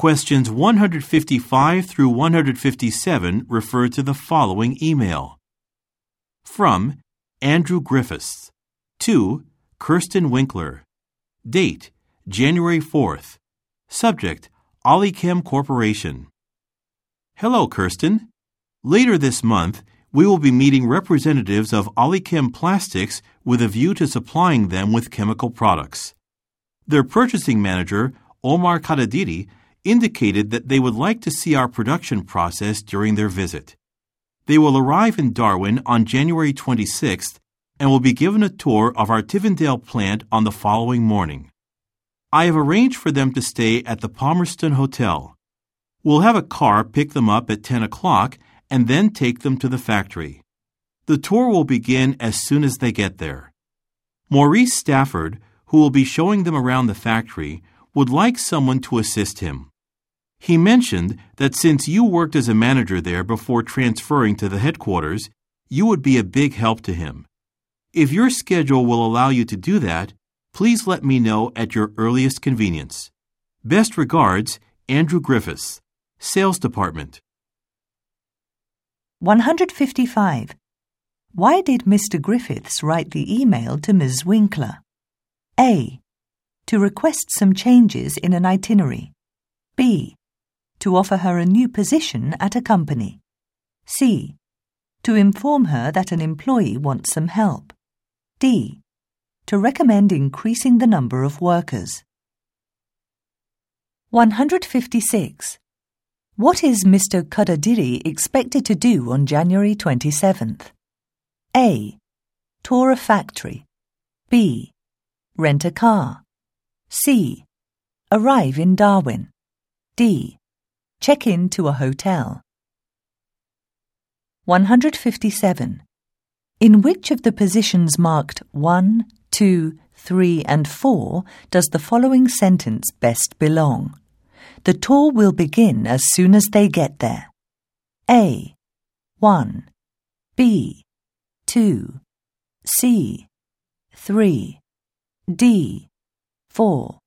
Questions 155 through 157 refer to the following email. From Andrew Griffiths. To Kirsten Winkler. Date January 4th. Subject Olichem Corporation. Hello, Kirsten. Later this month, we will be meeting representatives of Olichem Plastics with a view to supplying them with chemical products. Their purchasing manager, Omar Kadadiri, indicated that they would like to see our production process during their visit. They will arrive in Darwin on January 26th and will be given a tour of our Tivendale plant on the following morning. I have arranged for them to stay at the Palmerston Hotel. We'll have a car pick them up at 10 o'clock and then take them to the factory. The tour will begin as soon as they get there. Maurice Stafford, who will be showing them around the factory, would like someone to assist him. He mentioned that since you worked as a manager there before transferring to the headquarters, you would be a big help to him. If your schedule will allow you to do that, please let me know at your earliest convenience. Best regards, Andrew Griffiths, Sales Department. 155. Why did Mr. Griffiths write the email to Ms. Winkler? A. To request some changes in an itinerary. B to offer her a new position at a company. C. To inform her that an employee wants some help. D. To recommend increasing the number of workers. 156. What is Mr. Kadadiri expected to do on January 27th? A. Tour a factory. B. Rent a car. C. Arrive in Darwin. D. Check in to a hotel. 157. In which of the positions marked 1, 2, 3, and 4 does the following sentence best belong? The tour will begin as soon as they get there. A. 1. B. 2. C. 3. D. 4.